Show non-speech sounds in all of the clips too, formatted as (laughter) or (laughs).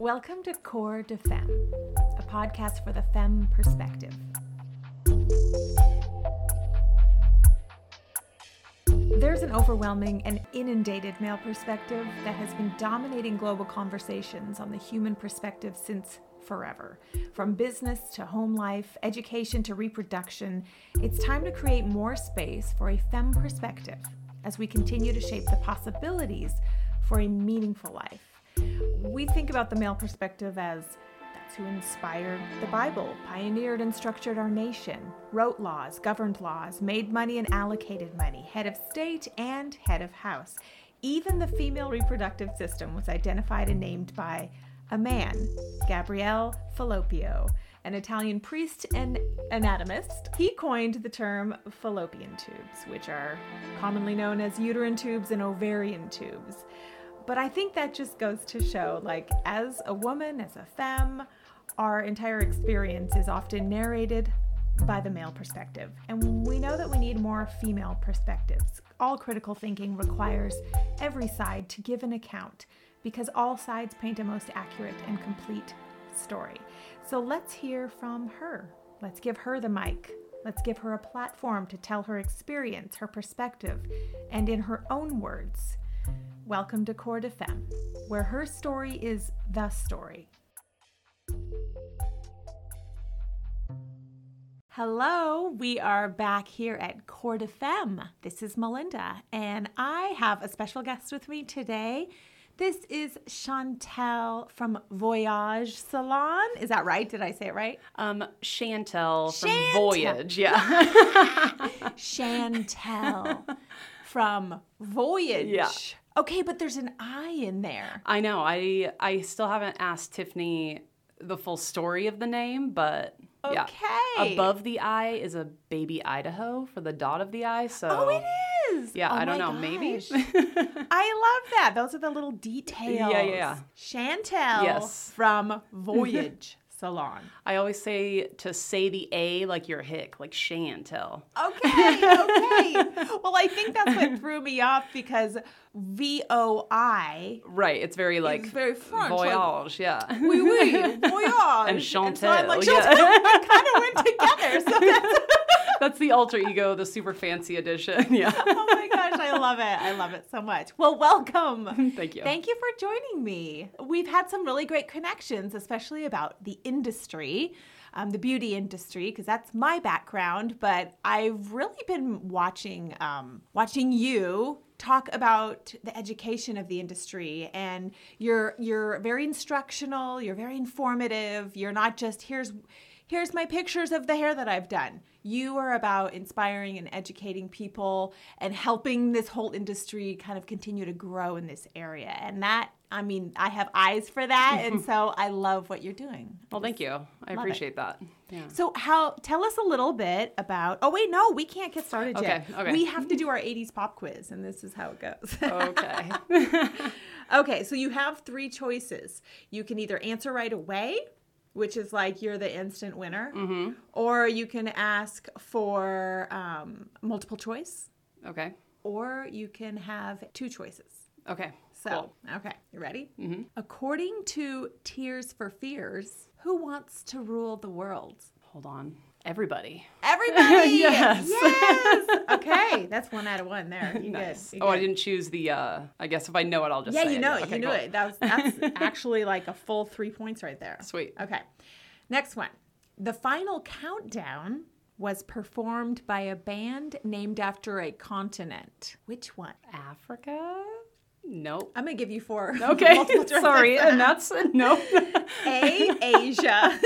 Welcome to Core de Femme, a podcast for the femme perspective. There's an overwhelming and inundated male perspective that has been dominating global conversations on the human perspective since forever. From business to home life, education to reproduction, it's time to create more space for a femme perspective as we continue to shape the possibilities for a meaningful life. We think about the male perspective as that's who inspired the Bible, pioneered and structured our nation, wrote laws, governed laws, made money and allocated money, head of state and head of house. Even the female reproductive system was identified and named by a man, Gabriele Falloppio, an Italian priest and anatomist. He coined the term fallopian tubes, which are commonly known as uterine tubes and ovarian tubes. But I think that just goes to show like, as a woman, as a femme, our entire experience is often narrated by the male perspective. And we know that we need more female perspectives. All critical thinking requires every side to give an account because all sides paint a most accurate and complete story. So let's hear from her. Let's give her the mic. Let's give her a platform to tell her experience, her perspective, and in her own words. Welcome to Core de Femme, where her story is the story. Hello, we are back here at Core de Femme. This is Melinda, and I have a special guest with me today. This is Chantel from Voyage Salon. Is that right? Did I say it right? Um, Chantel from Chantel. Voyage, yeah. (laughs) Chantel from Voyage. Yeah. Okay, but there's an I in there. I know. I I still haven't asked Tiffany the full story of the name, but yeah. Okay. Above the I is a baby Idaho for the dot of the I. So Oh, it is. Yeah, Oh I don't know. Maybe. (laughs) I love that. Those are the little details. Yeah, yeah. Chantel Yes. from Voyage Salon. I always say to say the A like you're hick, like Chantel. Okay, okay. (laughs) well, I think that's what threw me off because V O I Right. It's very like very French. like, voyage. yeah. oui, (laughs) oui, voyage. And so I'm Chantel, like, yeah. Chantel, it kind of went together. So that's, (laughs) That's the alter ego, the super fancy edition. (laughs) Yeah. (laughs) oh my gosh, I love it. I love it so much. Well, welcome. (laughs) Thank you. Thank you for joining me. We've had some really great connections, especially about the industry, um, the beauty industry, because that's my background. But I've really been watching, um, watching you talk about the education of the industry and you're you're very instructional you're very informative you're not just here's here's my pictures of the hair that I've done. You are about inspiring and educating people and helping this whole industry kind of continue to grow in this area. And that, I mean, I have eyes for that. and (laughs) so I love what you're doing. Well, thank you. I it. appreciate that. Yeah. So, how, tell us a little bit about, oh, wait, no, we can't get started yet. Okay, okay. We have to do our 80s pop quiz, and this is how it goes. Okay. (laughs) Okay, so you have three choices. You can either answer right away, which is like you're the instant winner, Mm-hmm. or you can ask for um, multiple choice, okay. or you can have two choices. Okay. So, Cool. okay, you ready? Mm-hmm. According to Tears for Fears, who wants to rule the world? Hold on. Everybody. Everybody! (laughs) Yes. Yes! (laughs) Okay, that's one out of one there. You nice. good. you Oh, I didn't choose the. uh I guess if I know it, I'll just. Yeah, you know it. Okay, you knew cool. it. That was that's (laughs) actually like a full three points right there. Sweet. Okay. Next one. The final countdown was performed by a band named after a continent. Which one? Africa. Nope. I'm gonna give you four. Okay. Sorry, and that's no. A. Asia.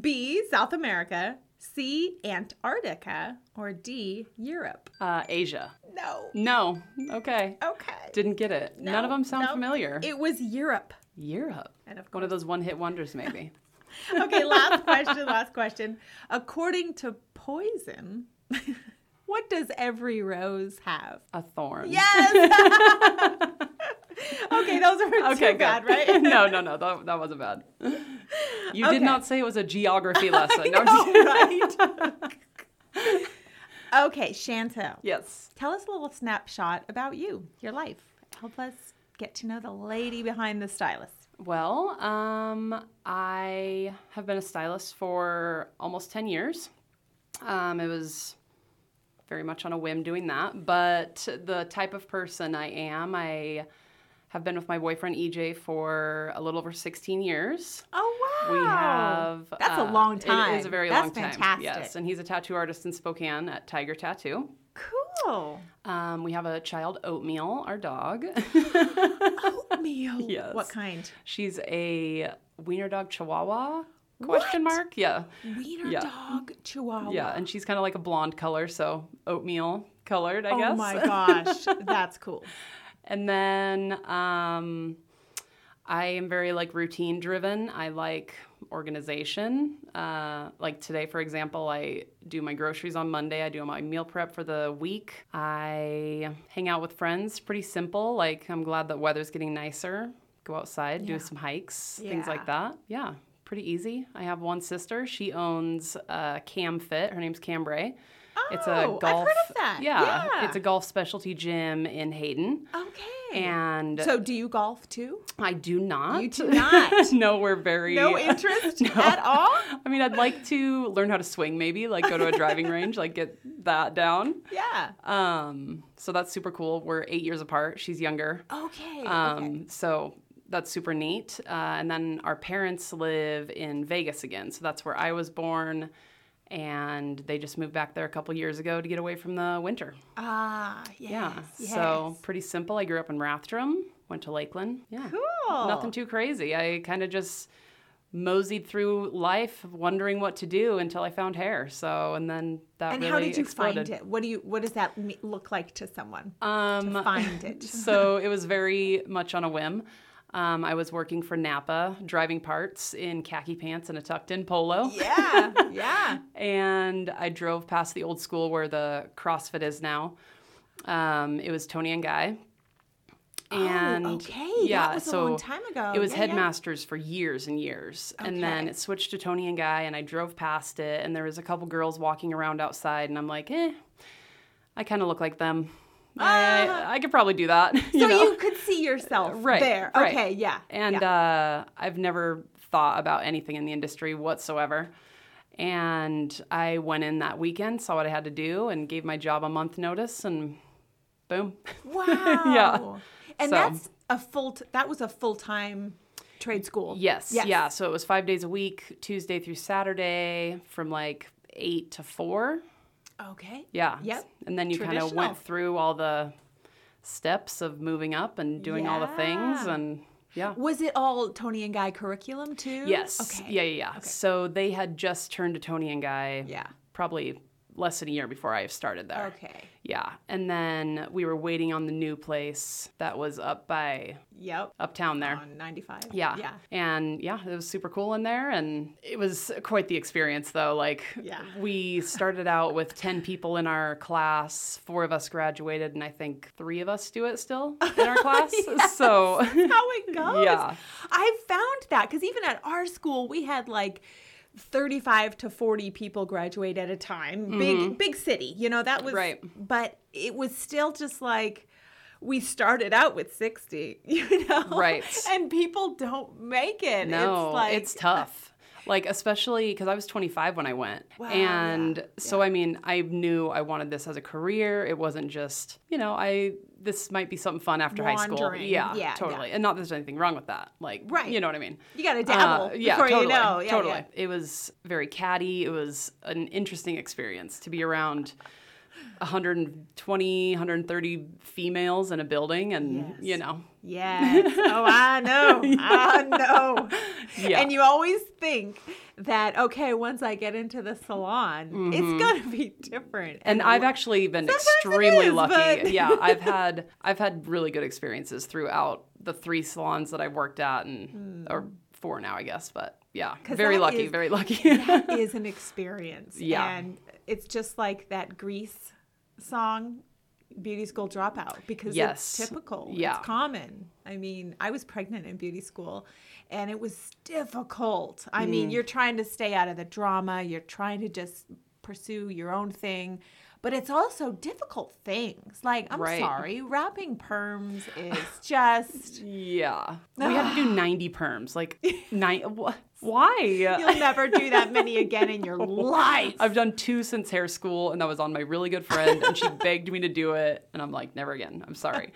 B. South America. C. Antarctica. Or D. Europe. uh, Asia. No. No. Okay. Okay. Didn't get it. None of them sound no. familiar. It was Europe. Europe. And of One of those one-hit wonders, maybe. (laughs) okay, last question, last question. According to Poison, (laughs) what does every rose have? A thorn. Yes! (laughs) okay, those are Okay. too good. bad, right? no, no, no. That, that wasn't bad. You Okay. did not say it was a geography (laughs) lesson. I know, right? (laughs) okay, Chantel, Yes. tell us a little snapshot about you, your life. Help us get to know the lady behind the stylist. Well, um, I have been a stylist for almost 10 years. Um, it was very much on a whim doing that, but the type of person I am, I have been with my boyfriend EJ for a little over 16 years. Oh wow! We have That's a uh, long time. It is a very That's long time. fantastic. Yes, and he's a tattoo artist in Spokane at Tiger Tattoo. cool. Um, we have a child, Oatmeal, our dog. Oatmeal. (laughs) Yes. What kind? She's a wiener dog Chihuahua? Question What? mark? Yeah. Wiener Yeah. dog Chihuahua. Yeah, and she's kind of like a blonde color, so oatmeal colored, I guess. Oh my (laughs) gosh, that's cool. And then um, I am very like routine driven. I like organization. Uh, like today, for example, I do my groceries on Monday. I do my meal prep for the week. I hang out with friends. Pretty simple. Like I'm glad that weather's getting nicer. Go outside, Yeah. do some hikes, things like that. Yeah, pretty easy. I have one sister. She owns uh, Cam Fit. Her name's Cambray. It's Oh, a I've golf. heard of that. Yeah, Yeah. it's a golf specialty gym in Hayden. Okay. And so, do you golf too? I do not. You do not? (laughs) no, we're very No interest (laughs) No. at all. I mean, I'd like to learn how to swing, maybe like go to a driving range, like get that down. Yeah. Um, so that's super cool. We're eight years apart. She's younger. Okay. Um, okay. so that's super neat. Uh, and then our parents live in Vegas again, so that's where I was born. And they just moved back there a couple years ago to get away from the winter. Ah, yes. Yeah. yes. So pretty simple. I grew up in Rathdrum, went to Lakeland. Yeah. cool. Nothing too crazy. I kind of just moseyed through life wondering what to do until I found hair. So, and then that And really how did you exploded. find it? What do you? What does that look like to someone Um, to find it? (laughs) so it was very much on a whim. Um, I was working for Napa, driving parts in khaki pants and a tucked-in polo. yeah. (laughs) Yeah. and I drove past the old school where the CrossFit is now. Um, it was Toni and Guy. And oh, okay. yeah, that was so a long time ago. it was Yeah, yeah. headmasters for years and years. And then it switched to Toni and Guy, and I drove past it, and there was a couple girls walking around outside, and I'm like, eh, I kind of look like them. I, I could probably do that. (laughs) So you know? you could see yourself (laughs) Right, there. right. Okay. Yeah. And yeah. uh, I've never thought about anything in the industry whatsoever. And I went in that weekend, saw what I had to do, and gave my job a month notice, and boom. (laughs) wow. Yeah. And So- that's a full. T- that was a full time trade school. Yes, Yes. yeah. So it was five days a week, Tuesday through Saturday, from like eight to four. Okay. Yeah. Yep. And then you kind of went through all the steps of moving up and doing all the things, and yeah. Was it all Toni and Guy curriculum too? Yes. Okay. Yeah, yeah, yeah. Okay. So they had just turned to Toni and Guy. Yeah. Probably less than a year before I started there. Okay. Yeah. And then we were waiting on the new place that was up by Yep. uptown there. On 95. Yeah. Yeah. And yeah, it was super cool in there. And it was quite the experience, though. Like, Yeah. we started out with 10 people in our class. Four of us graduated, and I think three of us do it still in our (laughs) class. So, how it (laughs) goes. Yeah. I found that because even at our school, we had like 35 to 40 people graduate at a time. Big, big city, you know, that was, Mm-hmm. Right. but it was still just like, we started out with 60, (laughs) you know? Right. And people don't make it. no, it's like, it's tough. Like, especially because I was 25 when I went. Wow, and yeah, so, I mean, I knew I wanted this as a career. It wasn't just, you know, I, this might be something fun after high school. Yeah, Yeah, totally. And not that there's anything wrong with that. Like, Right. you know what I mean? You got to dabble Uh, yeah, before totally, you know. Yeah, totally. yeah. It was very catty. It was an interesting experience to be around 120, 130 females in a building, and Yes. you know, Yes. Oh, I know. (laughs) I know. Yeah. And you always think that, okay, once I get into the salon, it's going to be different. Mm-hmm. and I've actually been extremely is, lucky. but- yeah, (laughs) I've had I've had really good experiences throughout the three salons that I've worked at, and or four now, I guess. But yeah, very lucky, is- very lucky. (laughs) that (laughs) is an experience. Yeah. And it's just like that Grease song, Beauty School Dropout, because Yes. it's typical. Yeah. It's common. I mean, I was pregnant in beauty school and it was difficult. I Mm. mean, you're trying to stay out of the drama, you're trying to just pursue your own thing. But it's also difficult things. Like, I'm Right. sorry, wrapping perms is (laughs) just Yeah. We had to do (sighs) 90 perms. Like, (laughs) nine. Why? you'll never do that many again in your (laughs) life. I've done two since hair school, and that was on my really good friend, and she begged me to do it, and I'm like, never again. I'm sorry.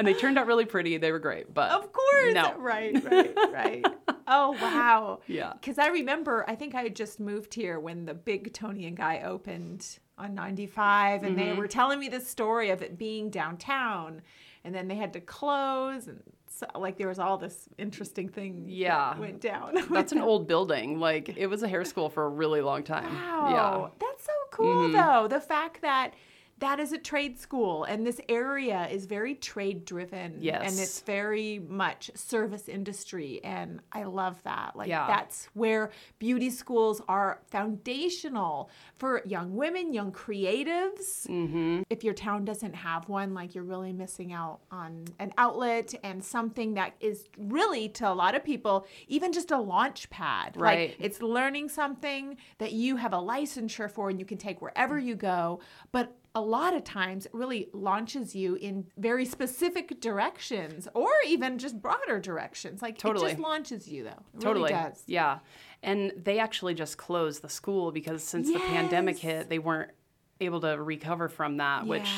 and they turned out really pretty. They were great, but Of course. No. Right, right, right. oh, wow. Yeah. Because I remember, I think I had just moved here when the big Toni and Guy opened on 95, and Mm-hmm. they were telling me the story of it being downtown, and then they had to close, and so, like there was all this interesting thing that Yeah. went down. (laughs) that's an old building. Like, it was a hair school for a really long time. Wow. Yeah. Mm-hmm. That's so cool, though. The fact that that is a trade school and this area is very trade driven. And it's very much service industry. And I love that. Like, Yeah. that's where beauty schools are foundational for young women, young creatives. Mm-hmm. If your town doesn't have one, like, you're really missing out on an outlet and something that is really, to a lot of people, even just a launch pad. Right. Like, it's learning something that you have a licensure for and you can take wherever you go. But a lot of times it really launches you in very specific directions or even just broader directions. Like Totally. it just launches you though. It Totally. really does. Yeah. And they actually just closed the school because since the pandemic hit, they weren't able to recover from that, which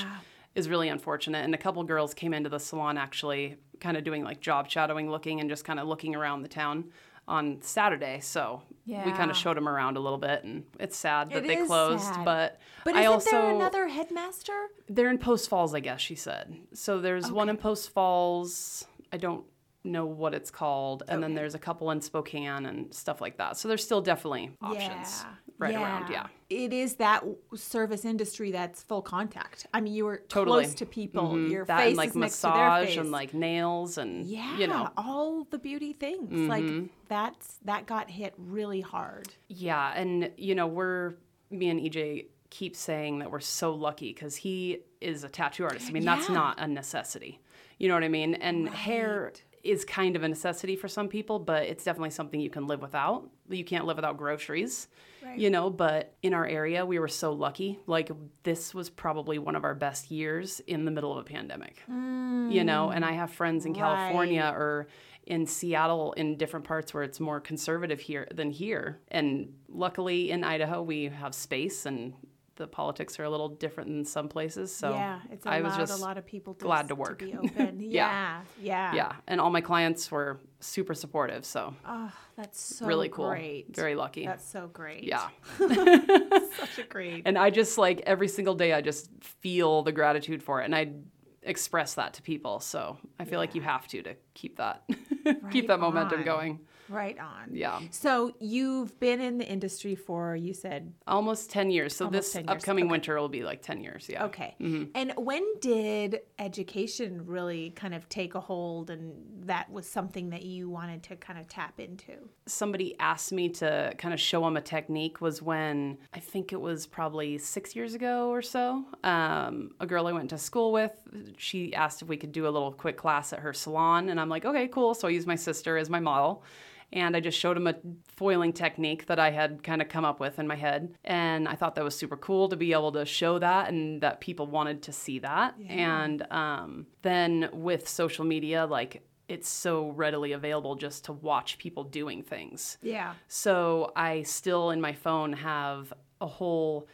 is really unfortunate. And a couple girls came into the salon actually kind of doing like job shadowing, looking and just kind of looking around the town on Saturday. So we kind of showed them around a little bit and it's sad that It they closed, sad. but But I isn't also there another headmaster? they're in Post Falls, I guess she said. So there's one in Post Falls. I don't know what it's called, and then there's a couple in Spokane and stuff like that. So there's still definitely options right around. Yeah. It is that service industry that's full contact. I mean, you were Totally. close to people. Mhm. Your that face and like is next to their massage face. and like nails and yeah, you know all the beauty things. Mm-hmm. Like that's that got hit really hard. Yeah, and you know, we're me and EJ keep saying that we're so lucky because he is a tattoo artist. I mean, that's not a necessity. You know what I mean? And hair is kind of a necessity for some people, but it's definitely something you can live without. You can't live without groceries. You know, but in our area, we were so lucky. Like, this was probably one of our best years in the middle of a pandemic. You know, and I have friends in California or in Seattle in different parts where it's more conservative here than here. And luckily in Idaho we have space and the politics are a little different in some places. So yeah, it's I was just a lot of people to, glad to work. be (laughs) open. Yeah. yeah, yeah. yeah, and all my clients were super supportive. So Oh, that's so really cool. Great. Very lucky. That's so great. yeah. (laughs) such a great. And I just like every single day I just feel the gratitude for it and I express that to people. So I feel like you have to to keep that (laughs) keep that momentum on. going. Right on. Yeah. So you've been in the industry for you said Almost 10 years. So this upcoming Okay. winter will be like 10 years. Yeah. okay. And when did education really kind of take a hold and that was something that you wanted to kind of tap into? Somebody asked me to kind of show them a technique was when I think it was probably six years ago or so. Um, a girl I went to school with, she asked if we could do a little quick class at her salon. And I'm like, okay, cool. So I used my sister as my model. And I just showed him a foiling technique that I had kind of come up with in my head. And I thought that was super cool to be able to show that and that people wanted to see that. And um, then with social media, like it's so readily available just to watch people doing things. Yeah. So I still in my phone have a whole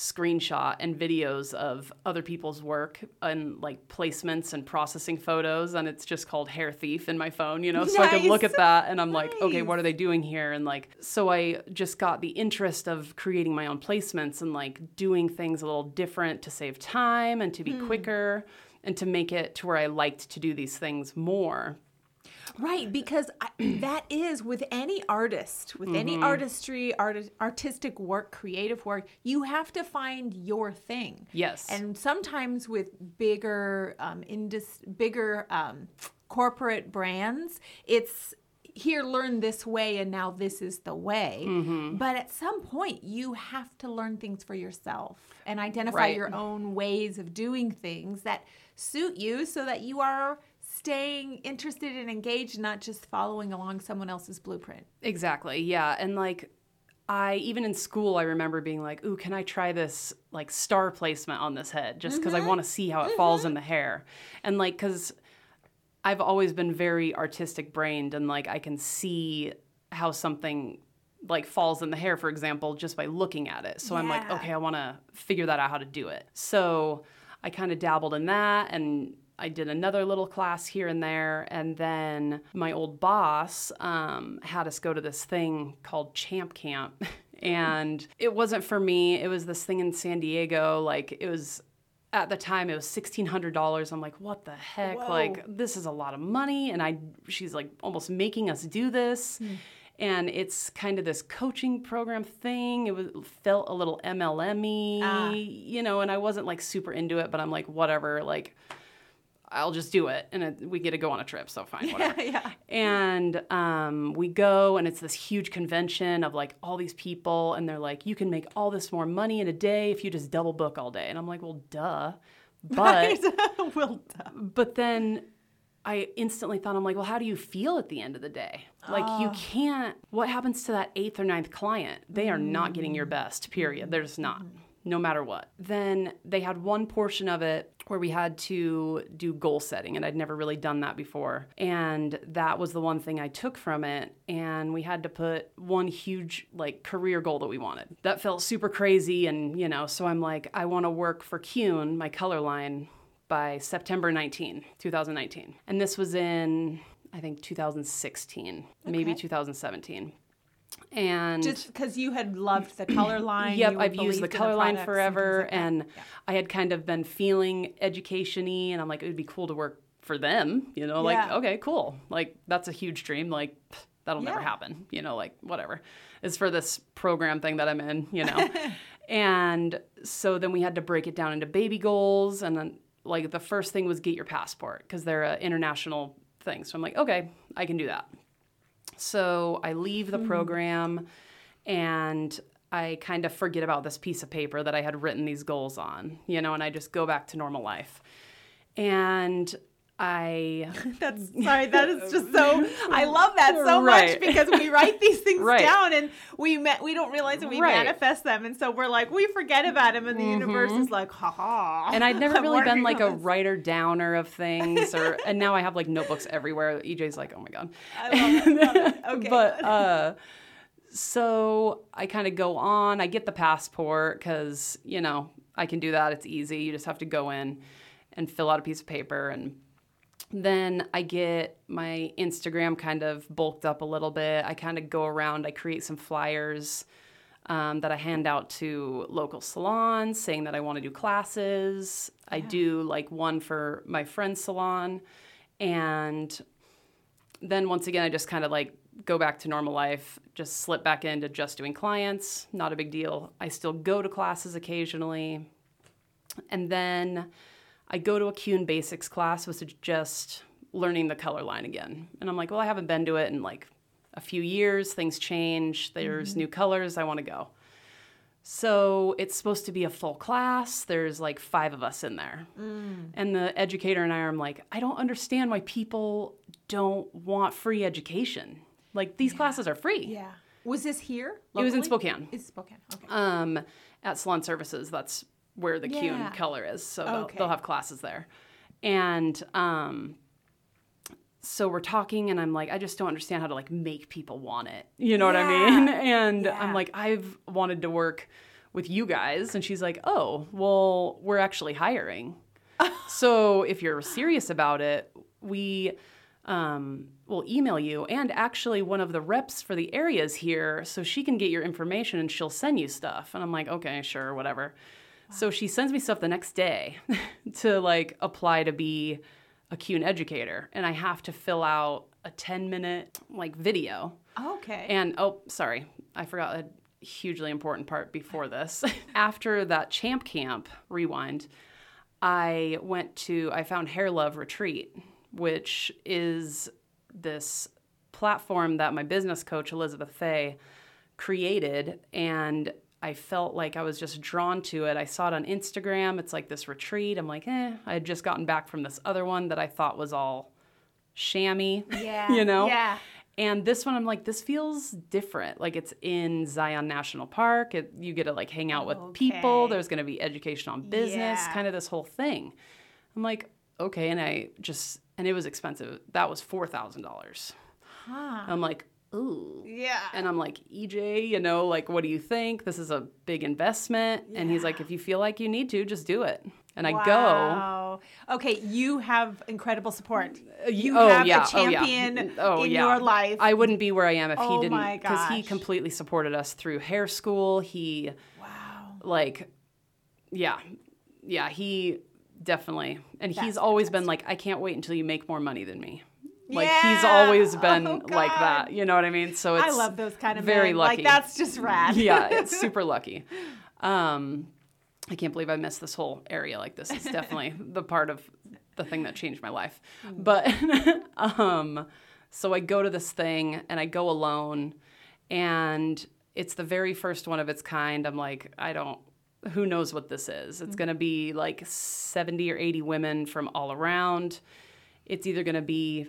screenshot and videos of other people's work and like placements and processing photos and it's just called hair thief in my phone you know? So i can look at that and i'm like okay what are they doing here? And like so i just got the interest of creating my own placements and like doing things a little different to save time and to be hmm. quicker and to make it to where i liked to do these things more Right, because I, (clears throat) that is with any artist, with any Mm-hmm. artistry, art, artistic work, creative work, you have to find your thing. Yes. And sometimes with bigger, um, indus- bigger um, corporate brands, it's here, learn this way, and now this is the way. Mm-hmm. But at some point, you have to learn things for yourself and identify Right. your own ways of doing things that suit you so that you are staying interested and engaged, not just following along someone else's blueprint. Exactly. Yeah. And like, I even in school I remember being like, "Ooh, can I try this like star placement on this head just because I want to mm-hmm. see how it mm-hmm. falls in the hair?" And like cuz I've always been very artistic brained and like I can see how something like falls in the hair for example just by looking at it. So I'm like, "Okay, I want to figure that out how to do it." So I kind of dabbled in that and I did another little class here and there. And then my old boss um, had us go to this thing called Champ Camp. (laughs) and it wasn't for me. It was this thing in San Diego. Like, it was at the time it was $1600 i'm like what the heck Whoa. like this is a lot of money and i she's like almost making us do this and it's kind of this coaching program thing it was felt a little mlm-y Ah. you know and i wasn't like super into it but i'm like whatever like i'll just do it and it, we get to go on a trip so fine (laughs) whatever yeah. yeah. and um, we go and it's this huge convention of like all these people and they're like you can make all this more money in a day if you just double book all day and i'm like well duh (laughs) but (laughs) well done. but then I instantly thought, I'm like, well, how do you feel at the end of the day? Like, you can't, what happens to that eighth or ninth client? They are not getting your best, period. They're just not, no matter what. Then they had one portion of it where we had to do goal setting, and I'd never really done that before. And that was the one thing I took from it. And we had to put one huge, like, career goal that we wanted. That felt super crazy. And, you know, so I'm like, I want to work for Keune, my color line, by September 19, 2019. And this was in, I think, 2016, maybe 2017. And Just because you had loved the (clears throat) color line. yep, I've used the color line forever. things like. And Yeah. I had kind of been feeling education y, and I'm like, it would be cool to work for them, you know, like, Yeah. okay, cool. Like, that's a huge dream. Like, that'll never happen, you know, like, whatever. It's for this program thing that I'm in, you know. (laughs) and so then we had to break it down into baby goals. And then, like, the first thing was get your passport because they're an international thing. So I'm like, okay, I can do that. So I leave the mm-hmm. program and I kind of forget about this piece of paper that I had written these goals on, you know, and I just go back to normal life. And I (laughs) That's (laughs) sorry. That is just so. I (laughs) love that so Right. much because we write these things Right. down and we met. We don't realize that we Right. manifest them, and so we're like we forget about them, and the universe is like, ha ha. Mm-hmm. and I'd never I'm really been like a this. writer downer of things or and now I have like notebooks everywhere. EJ's like, "Oh my god." I love it. Love it. Okay. but uh so I kind of go on. I get the passport cuz, you know, I can do that. It's easy. You just have to go in and fill out a piece of paper and then I get my Instagram kind of bulked up a little bit. I kind of go around, I create some flyers um, that I hand out to local salons saying that I want to do classes. I do like one for my friend's salon. And then once again, I just kind of like go back to normal life, just slip back into just doing clients. Not a big deal. I still go to classes occasionally. And then I go to a Keune Basics class, which is just learning the color line again. And I'm like, well, I haven't been to it in like a few years. Things change. There's new colors. I want to go. So it's supposed to be a full class. There's like five of us in there. And the educator and I are like, I don't understand why people don't want free education. Like these classes are free. yeah. Was this here? It was in? Spokane. It's Spokane. Okay. Um, at Salon Services, that's where the Yeah. Keune color is. So they'll, Okay. they'll have classes there. And um, so we're talking, and I'm like, I just don't understand how to like make people want it. You know what I mean? (laughs) And Yeah. I'm like, I've wanted to work with you guys. And she's like, Oh, well, we're actually hiring. (laughs) so if you're serious about it, we um, will email you. And actually, one of the reps for the area is here, so she can get your information and she'll send you stuff. And I'm like, okay, sure, whatever. So she sends me stuff the next day (laughs) to like apply to be a Keune educator, and I have to fill out a 10 minute like video. okay. And oh, sorry, I forgot a hugely important part before this. (laughs) After that champ camp rewind, I went to I found Hair Love Retreat, which is this platform that my business coach Elizabeth Fay created and I felt like I was just drawn to it. I saw it on Instagram. It's like this retreat. I'm like, eh. I had just gotten back from this other one that I thought was all shammy. (laughs) yeah. you know? Yeah. And this one, I'm like, this feels different. Like it's in Zion National Park. It, you get to like hang out with people. There's going to be education on business, Yeah. kind of this whole thing. I'm like, okay. And I just, and it was expensive. That was $4,000. Huh. I'm like, ooh. Yeah. And I'm like, EJ, you know, like, what do you think? This is a big investment. And he's like, if you feel like you need to, just do it. And I go, Wow. Okay, you have incredible support. Uh, you oh, have yeah, a champion oh, yeah. Oh, in yeah. your life. I wouldn't be where I am if Oh he didn't, because he completely supported us through hair school. He, wow. like, yeah, yeah, he definitely, and he's That's always been like, I can't wait until you make more money than me. Like he's always (laughs) been Oh, like that. You know what I mean? So it's I love those kind of very men. lucky. Like that's just rad. yeah, (laughs) it's super lucky. Um, I can't believe I missed this whole area. Like this is definitely (laughs) the part of the thing that changed my life. But um, so I go to this thing and I go alone, and it's the very first one of its kind. I'm like, I don't. Who knows what this is? It's gonna be like 70 or 80 women from all around. It's either gonna be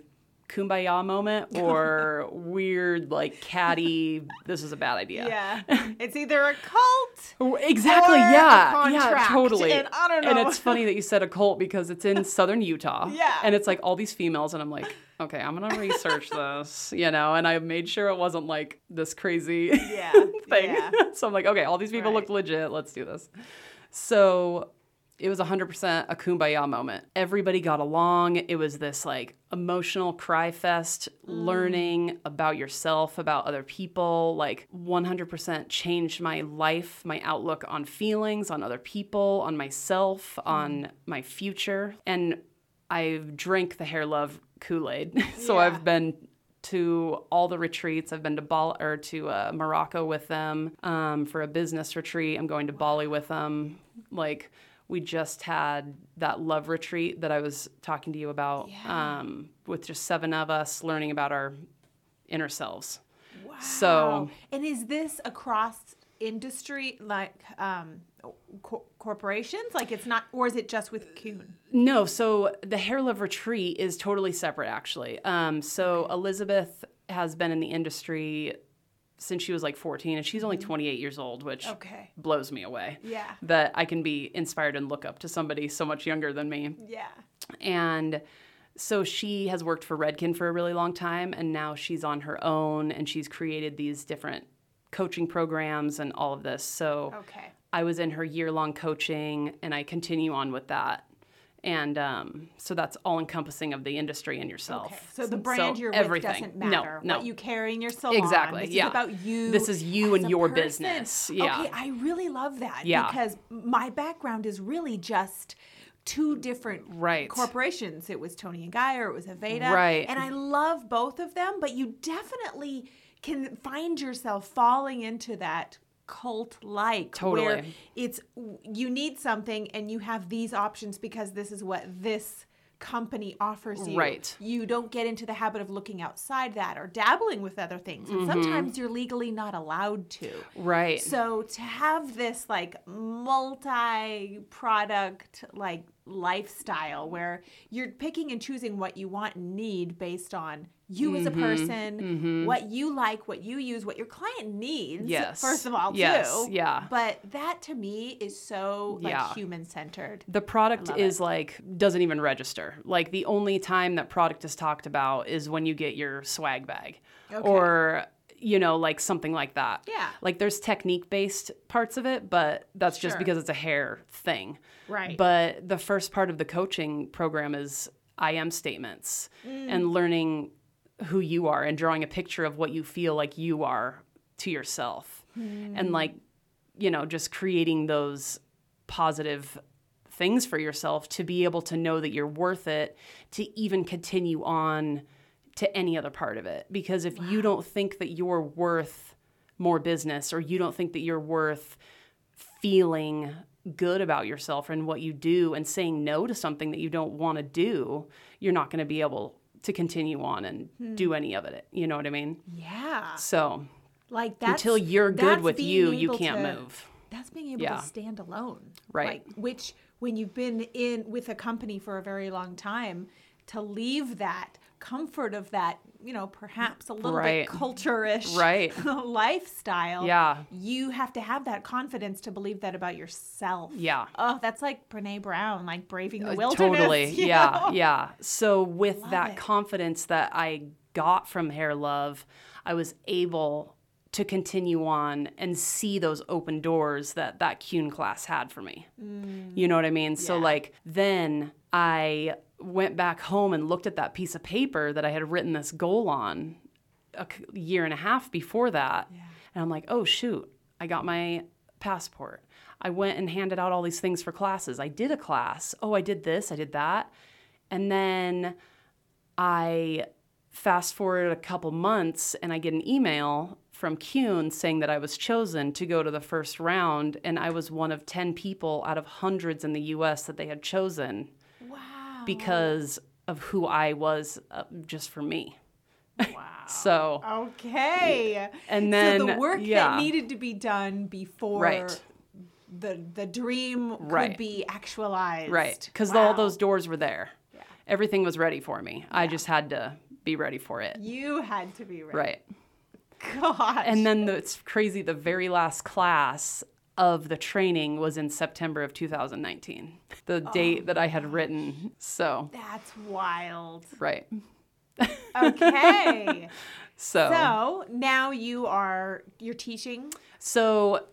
kumbaya moment (laughs) or weird like catty this is a bad idea Yeah. (laughs) It's either a cult. Exactly. yeah. Yeah. Totally. and I don't know. And it's funny that you said a cult because it's in (laughs) southern Utah. Yeah. And it's like all these females, and I'm like, okay, I'm gonna research this, you know. And I made sure it wasn't like this crazy Yeah. thing. Yeah. so I'm like, okay, all these people look legit. Let's do this. So it was 100% a kumbaya moment. Everybody got along. It was this like emotional cry fest, Mm. learning about yourself, about other people. Like 100% changed my life, my outlook on feelings, on other people, on myself, Mm. on my future. And I've drank the hair love Kool Aid. (laughs) so Yeah. I've been to all the retreats. I've been to Bal- or to uh, Morocco with them um, for a business retreat. I'm going to Bali with them. Like we just had that love retreat that I was talking to you about Yeah. um, with just seven of us learning about our inner selves. Wow. So- and is this across industry, like um, co- corporations? Like it's not, or is it just with Keune? No, so the hair love retreat is totally separate, actually. Um, so Elizabeth has been in the industry since she was like 14, and she's only mm-hmm. 28 years old, which Okay. blows me away. Yeah. That I can be inspired and look up to somebody so much younger than me. Yeah. And so she has worked for Redken for a really long time, and now she's on her own, and she's created these different coaching programs and all of this. So Okay. I was in her year long coaching, and I continue on with that. And um, so that's all encompassing of the industry and yourself. Okay. So the brand you're with everything. doesn't matter. No, no. What you carry in your salon. Exactly, This yeah. is about you. This is you and your person. business. Yeah. Okay, I really love that. Yeah. Because my background is really just two different Right. corporations. It was Toni and Guy or it was Aveda. Right. And I love both of them, but you definitely can find yourself falling into that cult like Totally. where it's you need something and you have these options because this is what this company offers you. Right. You don't get into the habit of looking outside that or dabbling with other things. And mm-hmm. sometimes you're legally not allowed to. Right. So to have this like multi-product like lifestyle where you're picking and choosing what you want and need based on you as a Mm-hmm. person, what you like, what you use, what your client needs. Yes. First of all, Yes, too. yeah. But that to me is so like Yeah. human centered. the product is like doesn't even register. Like the only time that product is talked about is when you get your swag bag Okay. or you know like something like that. Yeah. Like there's technique based parts of it, but that's just because it's a hair thing. Right. But the first part of the coaching program is I am statements Mm. and learning who you are and drawing a picture of what you feel like you are to yourself. Mm. And like, you know, just creating those positive things for yourself to be able to know that you're worth it to even continue on to any other part of it. Because if you don't think that you're worth more business or you don't think that you're worth feeling good about yourself and what you do and saying no to something that you don't want to do, you're not going to be able to continue on and Hmm. do any of it. You know what I mean? yeah. So Like that's until you're good with you, you can't to- move. That's being able Yeah. to stand alone. Right. Like, which when you've been in with a company for a very long time, to leave that comfort of that, you know, perhaps a little Right. bit culture-ish (laughs) Right. lifestyle. Yeah. You have to have that confidence to believe that about yourself. Yeah. Oh, that's like Brene Brown, like braving the Uh, wilderness. (laughs) Totally. Yeah. know? Yeah. So with Love that it. confidence that I got from Hair Love, I was able to continue on and see those open doors that that Keune class had for me. You know what I mean? So like then I went back home and looked at that piece of paper that I had written this goal on a year and a half before that. And I'm like, oh, shoot, I got my passport. I went and handed out all these things for classes. I did a class. Oh, I did this, I did that. And then I fast forward a couple months and I get an email from Keune saying that I was chosen to go to the first round. And I was one of 10 people out of hundreds in the US that they had chosen Wow. because of who I was uh, just for me. (laughs) Wow. So, Okay. and then so the work yeah. that needed to be done before Right. the the dream could be actualized. Right. Because Wow. all those doors were there. Everything was ready for me. I just had to be ready for it. You had to be ready. Right. (laughs) Gosh. And then the, it's crazy, the very last class of the training was in September of 2019, the date that I had written. So, that's wild. right. Okay. (laughs) So, so now you are you're teaching. so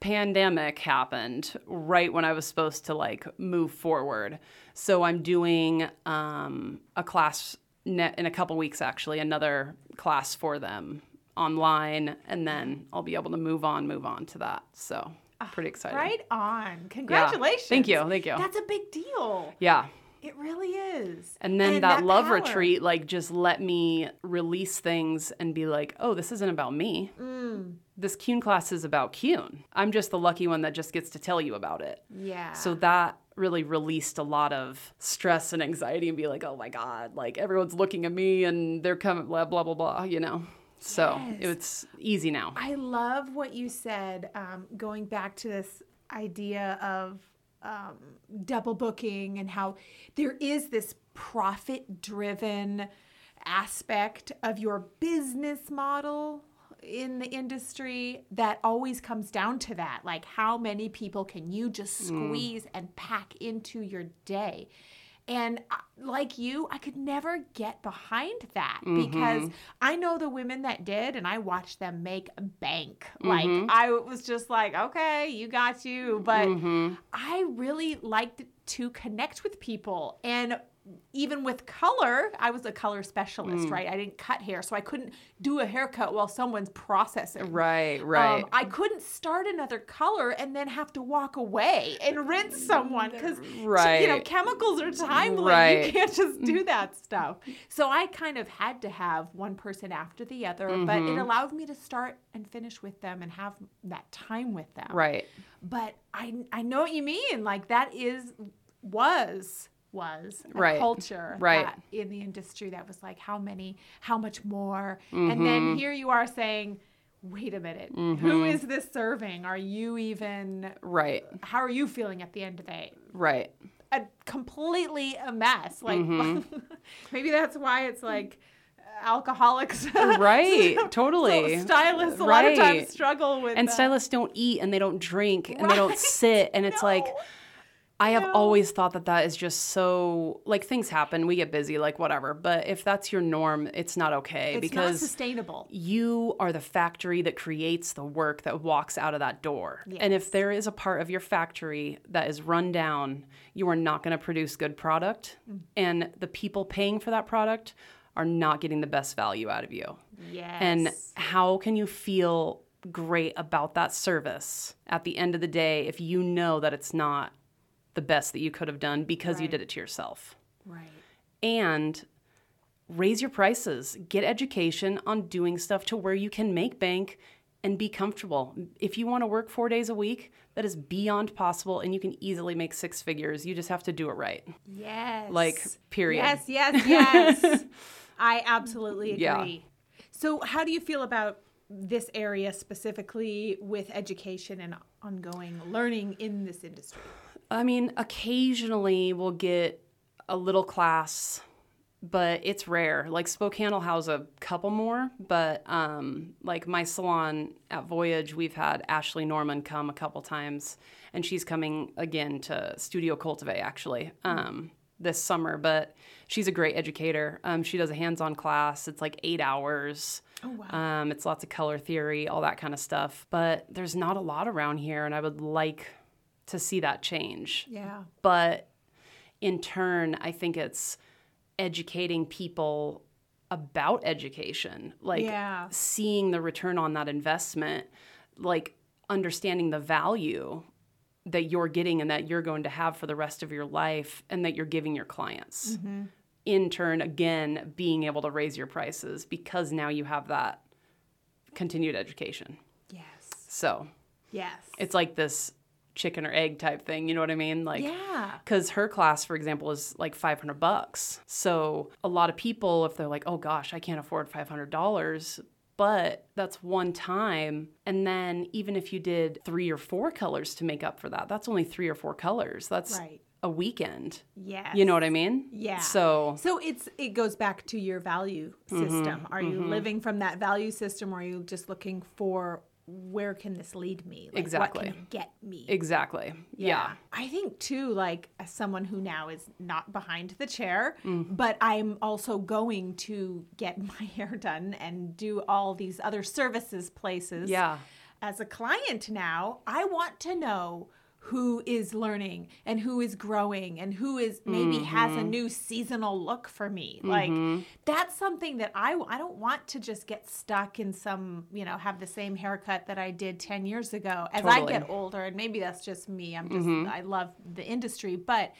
pandemic happened right when I was supposed to like move forward. So I'm doing um, a class ne- in a couple weeks, actually, another class for them online, and then I'll be able to move on, move on to that. So pretty excited. Right on. Congratulations. Thank you, thank you. That's a big deal. Yeah. It really is. And then that, love power. retreat, like, just let me release things and be like, oh, this isn't about me. Mm. This Keune class is about Keune. I'm just the lucky one that just gets to tell you about it. Yeah. So that really released a lot of stress and anxiety and be like, oh my God, like everyone's looking at me and they're coming, blah, blah, blah, blah, you know? So Yes. it's easy now. I love what you said, um, going back to this idea of um, double booking and how there is this profit driven aspect of your business model in the industry that always comes down to that like how many people can you just squeeze and pack into your day and uh, like you, I could never get behind that mm-hmm. because I know the women that did and I watched them make bank. Like mm-hmm. I was just like, okay, you got you. But mm-hmm. I really liked to connect with people and even with color, I was a color specialist, right? I didn't cut hair, so I couldn't do a haircut while someone's processing. Right, right. Um, I couldn't start another color and then have to walk away and rinse someone because right. you know chemicals are timely. You can't just do (laughs) that stuff. So I kind of had to have one person after the other, but Mm-hmm. it allowed me to start and finish with them and have that time with them. right. But I I know what you mean. Like that is was was a Right. culture Right. that in the industry that was like how many how much more and Mm-hmm. then here you are saying wait a minute who is this serving are you even Right. how are you feeling at the end of the day Right. a completely a mess like Mm-hmm. (laughs) maybe that's why it's like alcoholics Right. (laughs) So totally. stylists a lot of times struggle with and that. stylists don't eat and they don't drink and they don't sit and (laughs) it's like No. I have No. always thought that that is just so like things happen we get busy like whatever but if that's your norm it's not okay it's not because sustainable. you are the factory that creates the work that walks out of that door. And if there is a part of your factory that is run down you are not going to produce good product Mm. and the people paying for that product are not getting the best value out of you. Yes. and how can you feel great about that service at the end of the day if you know that it's not the best that you could have done because you did it to yourself? right And raise your prices, get education on doing stuff to where you can make bank and be comfortable. If you want to work four days a week, that is beyond possible and you can easily make six figures. You just have to do it right. Yes. Like, period. Yes, yes, yes. (laughs) I absolutely agree. Yeah. So, how do you feel about this area specifically with education and ongoing learning in this industry? I mean, occasionally we'll get a little class but it's rare. Like Spokane will house a couple more, but um, like my salon at Voyage, we've had Ashley Norman come a couple times, and she's coming again to Studio Cultivate actually um, this summer. But she's a great educator. Um, she does a hands-on class. It's like eight hours. Oh, wow. Um, it's lots of color theory, all that kind of stuff. But there's not a lot around here, and I would like to see that change. Yeah. But in turn, I think it's educating people about education, like Yeah. seeing the return on that investment, like understanding the value that you're getting and that you're going to have for the rest of your life and that you're giving your clients. Mm-hmm. In turn, again, being able to raise your prices because now you have that continued education. Yes. So Yes. it's like this chicken or egg type thing. You know what I mean? Like, yeah. because her class, for example, is like 500 bucks. So a lot of people, if they're like, oh gosh, I can't afford $500, but that's one time. And then even if you did three or four colors to make up for that, that's only three or four colors. That's Right. a weekend. Yes. You know what I mean? Yeah. So So it's it goes back to your value Mm-hmm. system. Are you living from that value system or are you just looking for where can this lead me? Like, Exactly. What can get me? exactly. Yeah. I think too, like as someone who now is not behind the chair, Mm. but I'm also going to get (laughs) my hair done and do all these other services places. Yeah. As a client now, I want to know who is learning and who is growing and who is maybe has Mm-hmm. a new seasonal look for me. Like that's something that I I don't want to just get stuck in some, you know, have the same haircut that I did 10 years ago. As I get older and maybe that's just me. I'm just I love the industry, but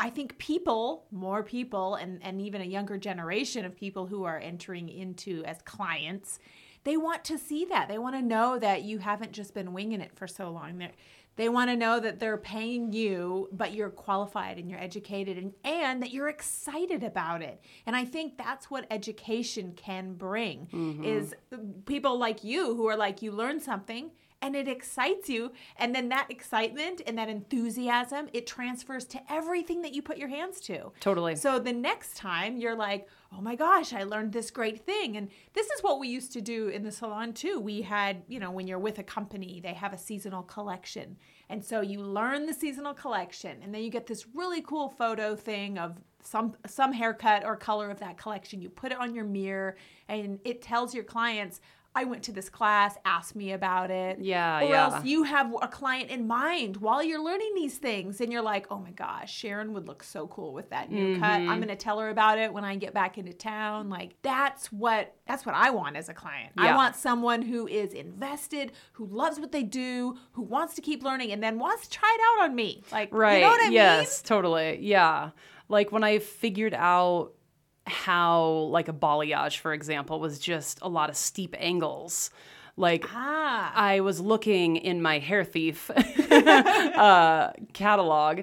I think people, more people and and even a younger generation of people who are entering into as clients, they want to see that. They want to know that you haven't just been winging it for so long. They're, they want to know that they're paying you, but you're qualified and you're educated and, and that you're excited about it. And I think that's what education can bring mm-hmm. is uh, people like you who are like you learn something and it excites you. And then that excitement and that enthusiasm it transfers to everything that you put your hands to. Totally. so the next time you're like oh my gosh i learned this great thing. And this is what we used to do in the salon too. We had you know when you're with a company they have a seasonal collection. And so you learn the seasonal collection and then you get this really cool photo thing of some some haircut or color of that collection. You put it on your mirror and it tells your clients I went to this class, ask me about it. Yeah, or yeah. else you have a client in mind while you're learning these things and you're like, oh my gosh, Sharon would look so cool with that new cut. Mm-hmm. I'm gonna tell her about it when I get back into town. Like that's what that's what I want as a client. I want someone who is invested, who loves what they do, who wants to keep learning and then wants to try it out on me. Like Right. you know what I yes, totally. Yeah. Like when I figured out how like a balayage, for example, was just a lot of steep angles. Like? Ah. I was looking in my hair thief (laughs) uh, catalog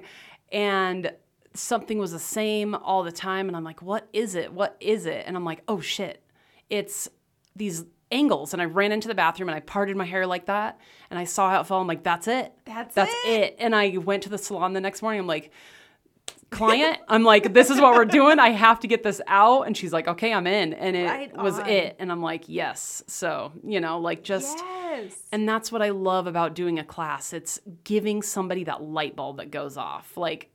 and something was the same all the time. And I'm like, what is it? What is it? And I'm like, oh shit, it's these angles. And I ran into the bathroom and I parted my hair like that. And I saw how it fell. I'm like, that's it. That's That's it. it. And I went to the salon the next morning. I'm like, client, I'm like, this is what we're doing. I have to get this out. And she's like, okay, I'm in. And it Right was it. And I'm like, yes. So, you know, like just. yes. And that's what I love about doing a class. It's giving somebody that light bulb that goes off. Like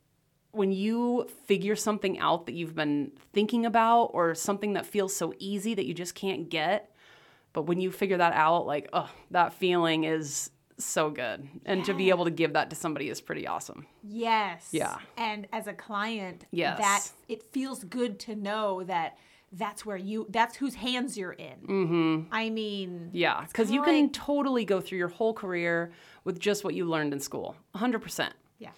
when you figure something out that you've been thinking about or something that feels so easy that you just can't get, but when you figure that out, like, oh, that feeling is so good. And to be able to give that to somebody is pretty awesome. Yes. Yeah. And as a client, Yes. that it feels good to know that that's where you that's whose hands you're in. Mm-hmm. I mean, Yeah, because you can like- totally go through your whole career with just what you learned in school, 100%. yeah.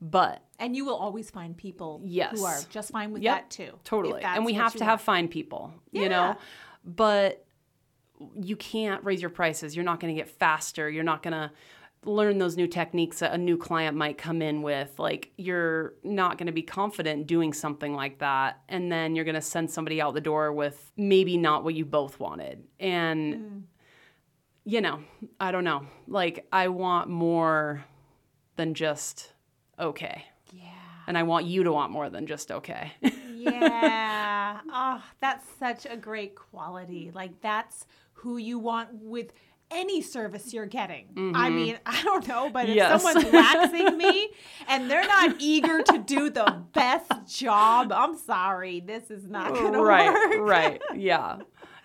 But And you will always find people Yes. who are just fine with Yep, that too. Totally. And we have to have fine people, you know? But you can't raise your prices. You're not going to get faster. You're not going to learn those new techniques that a new client might come in with. Like, you're not going to be confident doing something like that. And then you're going to send somebody out the door with maybe not what you both wanted. And, Mm. you know, I don't know. Like, I want more than just okay. Yeah. And I want you to want more than just okay. (laughs) yeah. Oh, that's such a great quality. Like that's who you want with any service you're getting. I mm-hmm. mean, (laughs) I don't know, but if Yes. someone's (laughs) waxing me and they're not eager to do the best job, I'm sorry. This is not to right, work. right. (laughs) Yeah.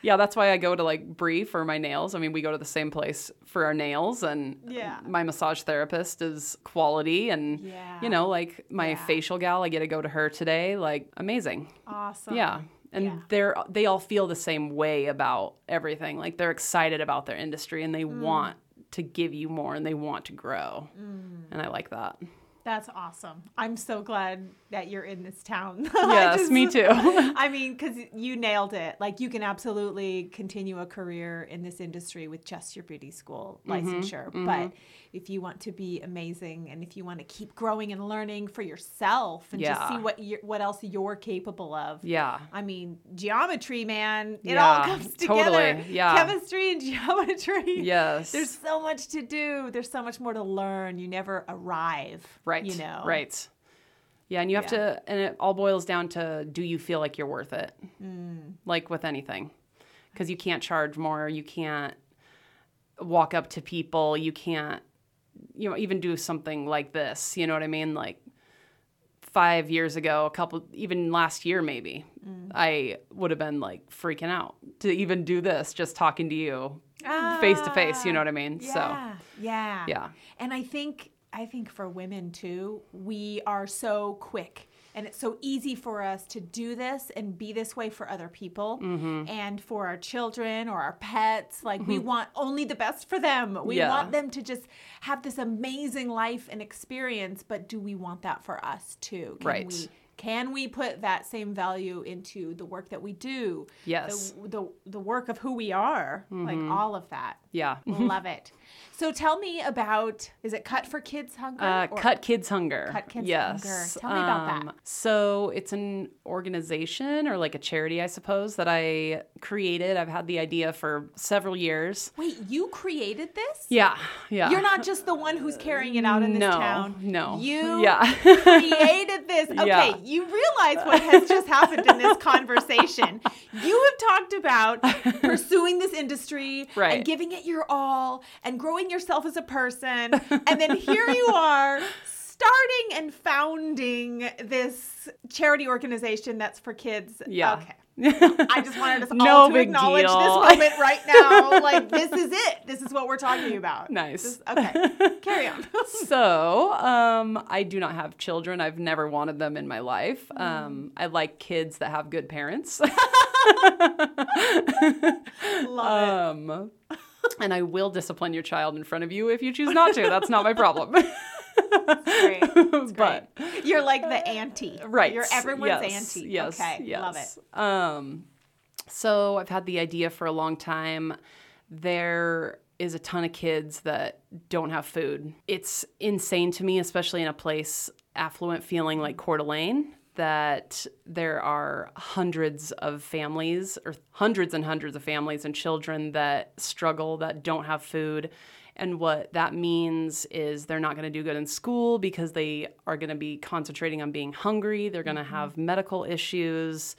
Yeah, that's why I go to like Bree for my nails. I mean, we go to the same place for our nails and Yeah. my massage therapist is quality and Yeah. you know, like my Yeah. facial gal, I get to go to her today, like amazing. Awesome. Yeah. And Yeah. they're they all feel the same way about everything. Like they're excited about their industry and they Mm. want to give you more and they want to grow. Mm. And I like that. That's awesome. I'm so glad that you're in this town. (laughs) Yes, just- me too. (laughs) I mean, because you nailed it. Like, you can absolutely continue a career in this industry with just your beauty school Mm-hmm, licensure. But if you want to be amazing and if you want to keep growing and learning for yourself and just see what you what else you're capable of. yeah. I mean, geometry, man, it Yeah, all comes together. totally, yeah. Chemistry and (laughs) geometry. Yes. There's so much to do. There's so much more to learn. You never arrive. Right. You know. Right. Yeah, and you have Yeah. to, and it all boils down to do you feel like you're worth it? Mm. Like with anything. Because you can't charge more. You can't walk up to people. You can't, you know, even do something like this. You know what I mean? Like five years ago, a couple, even last year maybe, Mm. I would have been like freaking out to even do this, just talking to you face to face. You know what I mean? So, Yeah. Yeah. yeah. And I think I think for women too, we are so quick and it's so easy for us to do this and be this way for other people Mm-hmm. and for our children or our pets. Like we want only the best for them. We Yeah. want them to just have this amazing life and experience, but do we want that for us too? Can Right. we can we put that same value into the work that we do? Yes. The the, the work of who we are, like all of that. Yeah. (laughs) Love it. So tell me about is it Cut for Kids Hunger? Uh, or- Cut Kids Hunger. Cut Kids yes. Hunger. Tell me about that. Um, So it's an organization or like a charity, I suppose, that I created. I've had the idea for several years. Wait, you created this? Yeah, yeah. You're not just the one who's carrying it out in this no, town. no. You Yeah. (laughs) created this. Okay, Yeah. You realize what has just happened in this conversation. You have talked about (laughs) pursuing this industry and Right. giving it your all and growing yourself as a person. (laughs) And then here you are starting and founding this charity organization that's for kids. Yeah. Okay. I just wanted us (laughs) No all to acknowledge deal. this moment right now. (laughs) Like, this is it. This is what we're talking about. Nice. Okay. (laughs) Carry on. so um, I do not have children. I've never wanted them in my life. Mm. Um, I like kids that have good parents. Love it. um, and I will discipline your child in front of you if you choose not to. That's not my problem. (laughs) Great. but You're like the auntie. (laughs) right You're everyone's yes, auntie. yes okay. yes. Love it. um so i've had the idea for a long time there is a ton of kids that don't have food it's insane to me especially in a place affluent feeling like Coeur d'Alene that there are hundreds of families or hundreds and hundreds of families and children that struggle that don't have food and what that means is they're not going to do good in school because they are going to be concentrating on being hungry. They're going to mm-hmm. have medical issues.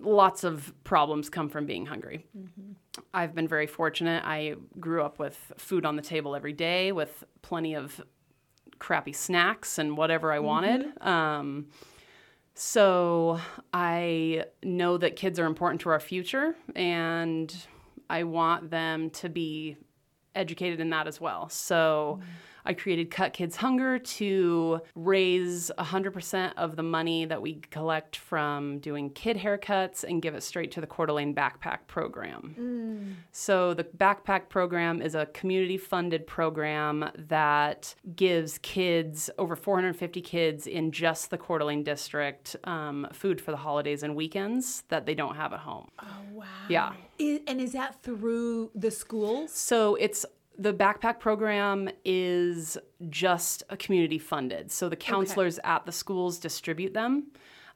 Lots of problems come from being hungry. Mm-hmm. I've been very fortunate. I grew up with food on the table every day with plenty of crappy snacks and whatever I wanted. Um, so I know that kids are important to our future and I want them to be educated in that as well. So I created Cut Kids Hunger to raise 100% of the money that we collect from doing kid haircuts and give it straight to the Coeur d'Alene Backpack Program. So the Backpack Program is a community funded program that gives kids, over 450 kids in just the Coeur d'Alene district, um, food for the holidays and weekends that they don't have at home. Oh, wow. Yeah. I- and is that through the schools? So it's the backpack program is just a community funded. So the counselors at the schools distribute them.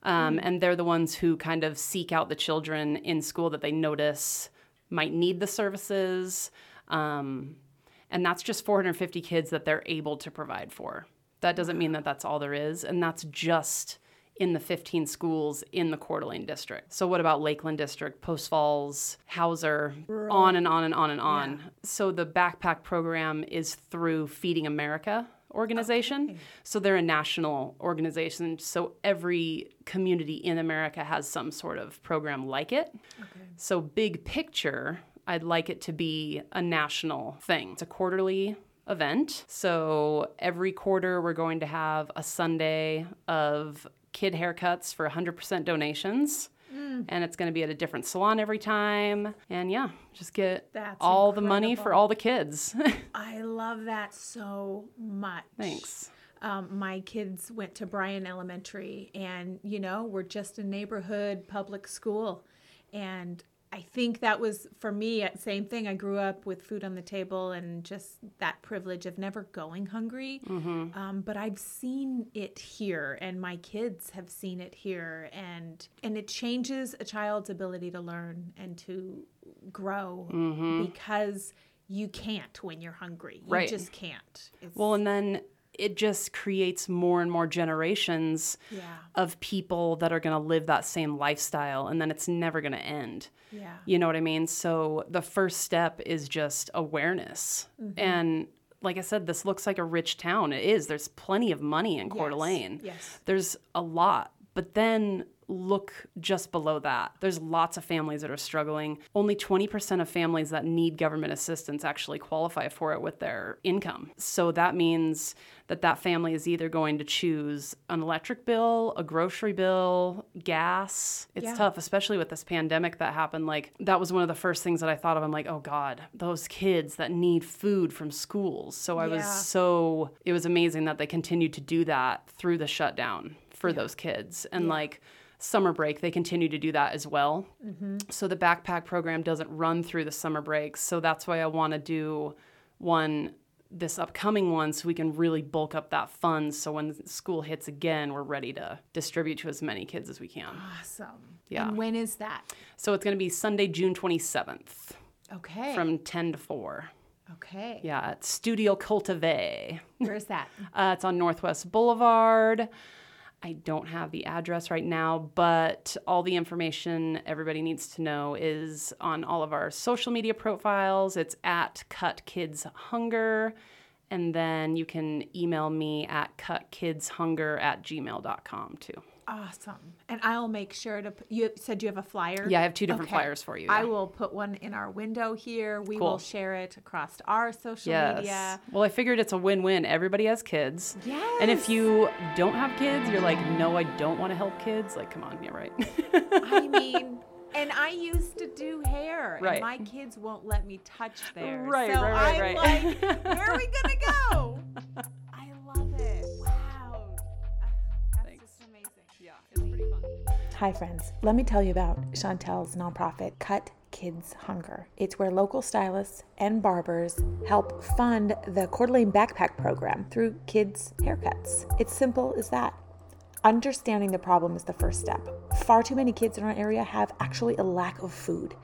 Um, And they're the ones who kind of seek out the children in school that they notice might need the services. Um, and that's just 450 kids that they're able to provide for. That doesn't mean that that's all there is. And that's just in the 15 schools in the Coeur d'Alene district. So what about Lakeland district, Post Falls, Hauser, on and on and on and on. So the backpack program is through Feeding America organization. So they're a national organization. So every community in America has some sort of program like it. Okay. So big picture, I'd like it to be a national thing. It's a quarterly event. So every quarter we're going to have a Sunday of kid haircuts for 100% donations. And it's going to be at a different salon every time. And yeah, just get That's all the money for all the kids. (laughs) I love that so much. Thanks. Um, my kids went to Bryan Elementary, and you know, we're just a neighborhood public school. And I think that was for me, uh, same thing. I grew up with food on the table and just that privilege of never going hungry. Um, but I've seen it here, and my kids have seen it here, and and it changes a child's ability to learn and to grow because you can't when you're hungry. You Right. just can't. It's, Well, and then it just creates more and more generations yeah, of people that are going to live that same lifestyle and then it's never going to end. yeah. You know what I mean? So the first step is just awareness. Mm-hmm. And like I said, this looks like a rich town. It is. There's plenty of money in Coeur Yes, yes. There's a lot. But then look just below that. There's lots of families that are struggling. Only 20% of families that need government assistance actually qualify for it with their income. So that means that that family is either going to choose an electric bill, a grocery bill, gas. It's Yeah. tough, especially with this pandemic that happened. Like, that was one of the first things that I thought of. I'm like, oh God, those kids that need food from schools. So I was so, it was amazing that they continued to do that through the shutdown for those kids. And like, summer break, they continue to do that as well. Mm-hmm. So the backpack program doesn't run through the summer breaks. So that's why I want to do one this upcoming one so we can really bulk up that fund so when school hits again we're ready to distribute to as many kids as we can Awesome. Yeah. And when is that? so it's going to be sunday june 27th Okay. from 10 to 4 okay. yeah at studio cultive Where's that? (laughs) uh, it's on northwest boulevard I don't have the address right now, but all the information everybody needs to know is on all of our social media profiles. It's at Cut Kids Hunger. And then you can email me at cutkidshunger at gmail.com too. Awesome. And I'll make sure to. Put, you said you have a flyer. Yeah, I have two different flyers for you, I will put one in our window here. We Cool. will share it across our social Yes. media. Well, I figured it's a win win. Everybody has kids. Yes. And if you don't have kids, you're like, no, I don't want to help kids. Like, come on, yeah, right. I (laughs) mean, and I used to do hair, Right. and my kids won't let me touch theirs. Right, so right, right, I'm right. like, where are we gonna (laughs) go? Hi, friends. Let me tell you about Chantel's nonprofit, Cut Kids Hunger. It's where local stylists and barbers help fund the Coeur d'Alene Backpack Program through kids' haircuts. It's simple as that. Understanding the problem is the first step. Far too many kids in our area have actually a lack of food.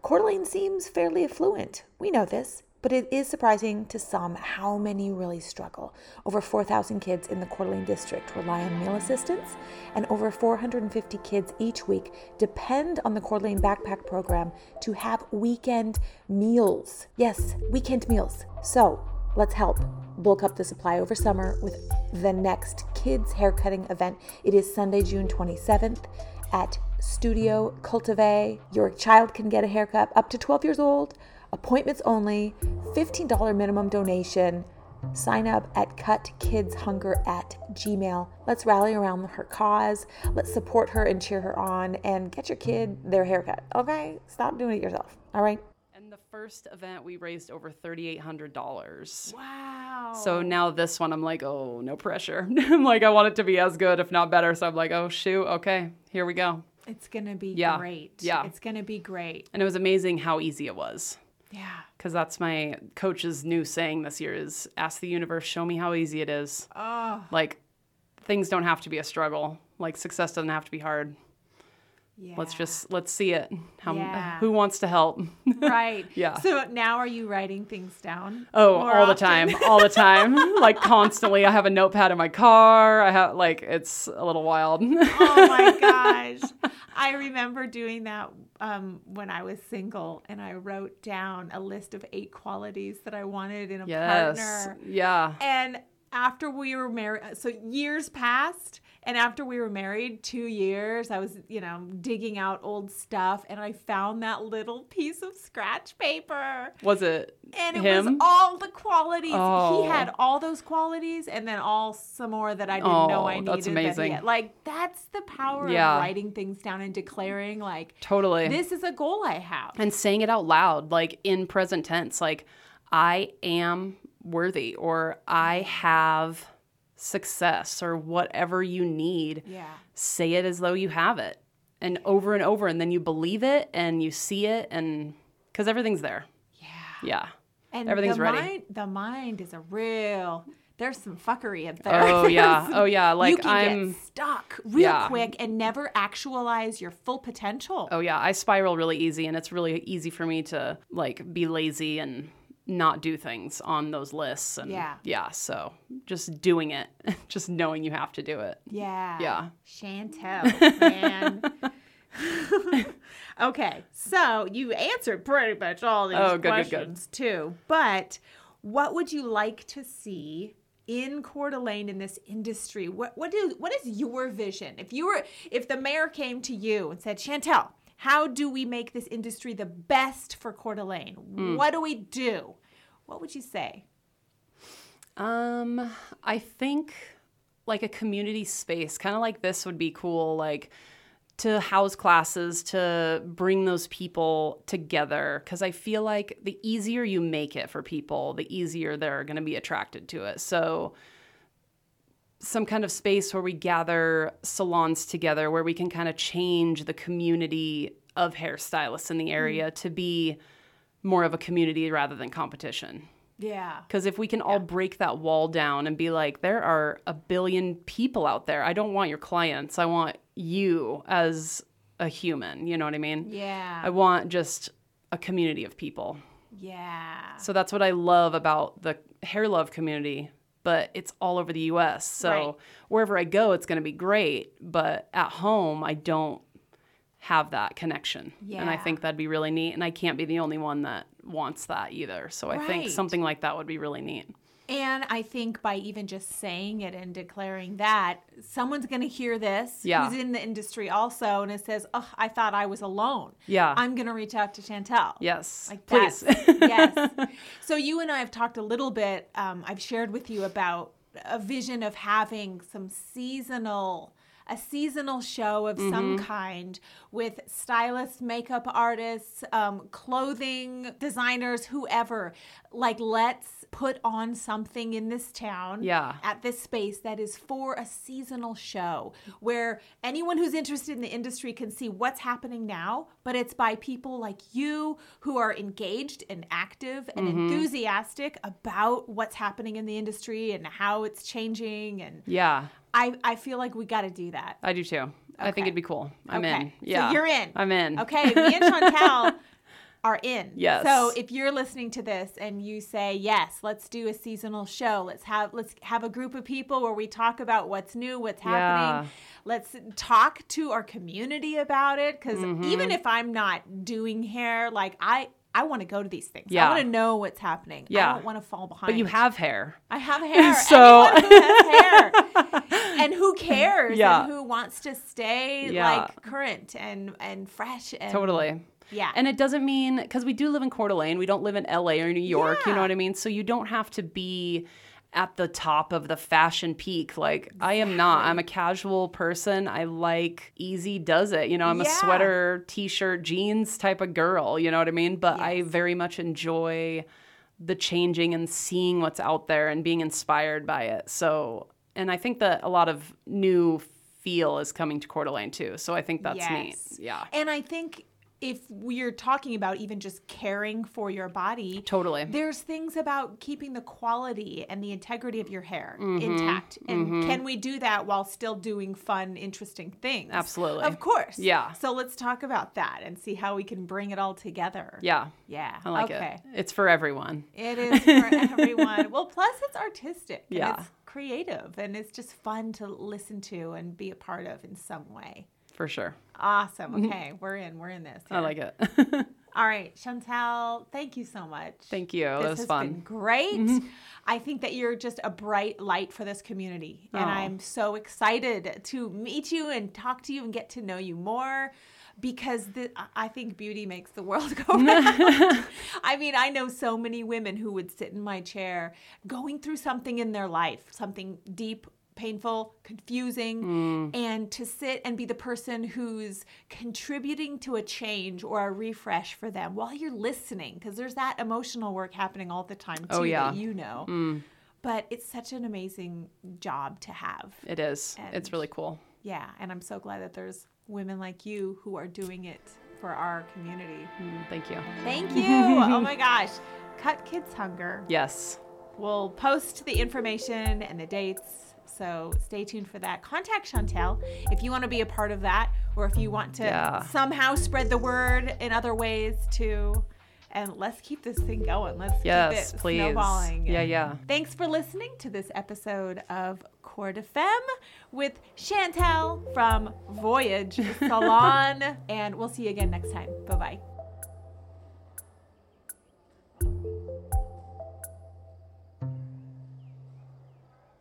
Coeur d'Alene seems fairly affluent. We know this, but it is surprising to some how many really struggle. Over 4,000 kids in the Coeur d'Alene district rely on meal assistance, and over 450 kids each week depend on the Coeur d'Alene Backpack Program to have weekend meals. Yes, weekend meals. So let's help bulk up the supply over summer with the next kids haircutting event. It is Sunday, June 27th at Studio Cultive. Your child can get a haircut up to 12 years old, appointments only, $15 minimum donation. Sign up at cutkidshunger at gmail. Let's rally around her cause. Let's support her and cheer her on and get your kid their haircut. Okay? Stop doing it yourself. All right? And the first event, we raised over $3,800. Wow. So now this one, I'm like, oh, no pressure. (laughs) I'm like, I want it to be as good, if not better. So I'm like, oh, shoot, okay, here we go. it's gonna be Yeah. great. Yeah. It's gonna be great. And it was amazing how easy it was. Yeah. Because that's my coach's new saying this year is ask the universe, show me how easy it is. Oh. Like, things don't have to be a struggle. Like, success doesn't have to be hard. Yeah. Let's just let's see it. How Yeah. who wants to help? (laughs) right. Yeah. So now are you writing things down? Oh, all the time, all the time, (laughs) like constantly. I have a notepad in my car. I have like it's a little wild. oh my (laughs) gosh. I remember doing that um, when I was single and I wrote down a list of eight qualities that I wanted in a yes, partner. yeah, And after we were married, so years passed, and after we were married, two years, I was, you know, digging out old stuff and I found that little piece of scratch paper. was it And it him? was all the qualities. Oh. He had all those qualities and then all some more that I didn't know oh, I Oh, needed. that's amazing. had. Like, that's the power Yeah. of writing things down and declaring, like, totally. this is a goal I have. and saying it out loud, like in present tense, like I am worthy or I have success or whatever you need. Yeah. Say it as though you have it, and over and over, and then you believe it and you see it, and because everything's there. Yeah. Yeah. And Everything's the ready. Mind, the mind is a real. There's some fuckery up there. Oh (laughs) yeah. Oh yeah. you Like can I'm. get stuck real Yeah. quick and never actualize your full potential. Oh yeah, I spiral really easy, and it's really easy for me to like be lazy and not do things on those lists. And Yeah. yeah. So just doing it, (laughs) just knowing you have to do it. Yeah. Yeah. Chantel, man. (laughs) okay, so you answered pretty much all these Oh, good, good, good. questions too. But what would you like to see in Coeur d'Alene in this industry? What what do what is your vision? If you were if the mayor came to you and said, Chantel, how do we make this industry the best for Coeur d'Alene? Hmm. What do we do? What would you say? Um, I think like a community space, kind of like this would be cool. Like to house classes, to bring those people together. Cause I feel like the easier you make it for people, the easier they're going to be attracted to it. So, some kind of space where we gather salons together, where we can kind of change the community of hairstylists in the mm. area to be more of a community rather than competition. Yeah. Because if we can all break that wall down and be like, there are a billion people out there. I don't want your clients. I want you as a human. You know what I mean? Yeah. I want just a community of people. yeah. So that's what I love about the hair love community, but it's all over the US. So Right. wherever I go, it's going to be great. But at home, I don't have that connection. And I think that'd be really neat. And I can't be the only one that wants that either. So I think something like that would be really neat. And I think by even just saying it and declaring that, someone's going to hear this Yeah. who's in the industry also, and it says, "Oh, I thought I was alone." Yeah. I'm going to reach out to Chantel. Yes. Like Please. yes. (laughs) So you and I have talked a little bit. Um, I've shared with you about a vision of having some seasonal, a seasonal show of some Mm-hmm. kind with stylists, makeup artists, um, clothing designers, whoever. Like, let's put on something in this town Yeah. at this space that is for a seasonal show where anyone who's interested in the industry can see what's happening now, but it's by people like you who are engaged and active and Mm-hmm. enthusiastic about what's happening in the industry and how it's changing. And yeah. I, I feel like we got to do that. I do too. I think it'd be cool. I'm okay. in. Yeah. So you're in. I'm in. Okay. Me and Chantel (laughs) are in. Yes. So if you're listening to this and you say, yes, let's do a seasonal show. Let's have let's have a group of people where we talk about what's new, what's happening. Yeah. Let's talk to our community about it. because Mm-hmm. even if I'm not doing hair, like I I want to go to these things. I want to know what's happening. I don't want to fall behind. But you have hair. I have hair. (laughs) So- Anyone who has (laughs) hair. and who cares? Yeah. And who wants to stay Yeah. like current and and fresh and Totally. Yeah. And it doesn't mean because we do live in Coeur d'Alene, we don't live in LA or New York. You know what I mean? So you don't have to be at the top of the fashion peak. Like I am not. I'm a casual person. I like easy does it. You know, I'm a sweater, t-shirt, jeans type of girl. You know what I mean? But I very much enjoy the changing and seeing what's out there and being inspired by it. So, and I think that a lot of new feel is coming to Coeur d'Alene too. So I think that's Yes. neat. Yeah. And I think if we're talking about even just caring for your body, Totally. there's things about keeping the quality and the integrity of your hair Mm-hmm. intact. And can we do that while still doing fun, interesting things? Absolutely. Of course. Yeah. So let's talk about that and see how we can bring it all together. Yeah. Yeah. I like okay. it. It's for everyone. It is for (laughs) everyone. Well, plus it's artistic. and Yeah. It's creative and it's just fun to listen to and be a part of in some way. For sure. Awesome. Okay, we're in. We're in this. Mm-hmm. I like it. (laughs) All right, Chantel, thank you so much. Thank you. This was has fun. been great. I think that you're just a bright light for this community. And Aw. I'm so excited to meet you and talk to you and get to know you more because the, I- I think beauty makes the world (laughs) go round. (laughs) I mean, I know so many women who would sit in my chair going through something in their life, something deep, painful, confusing, and to sit and be the person who's contributing to a change or a refresh for them while you're listening, because there's that emotional work happening all the time too Oh, yeah. that you know. But it's such an amazing job to have. It is. it's really cool. Yeah, and I'm so glad that there's women like you who are doing it for our community. Mm, Thank you. Thank (laughs) you. oh my gosh. Cut Kids Hunger. Yes. We'll post the information and the dates. So stay tuned for that. Contact Chantel if you want to be a part of that or if you want to Yeah. somehow spread the word in other ways too. And let's keep this thing going. Let's Yes, keep it please. snowballing. Yeah, yeah. Thanks for listening to this episode of Coeur de Femme with Chantel from Voyage (laughs) Salon. and we'll see you again next time. Bye bye.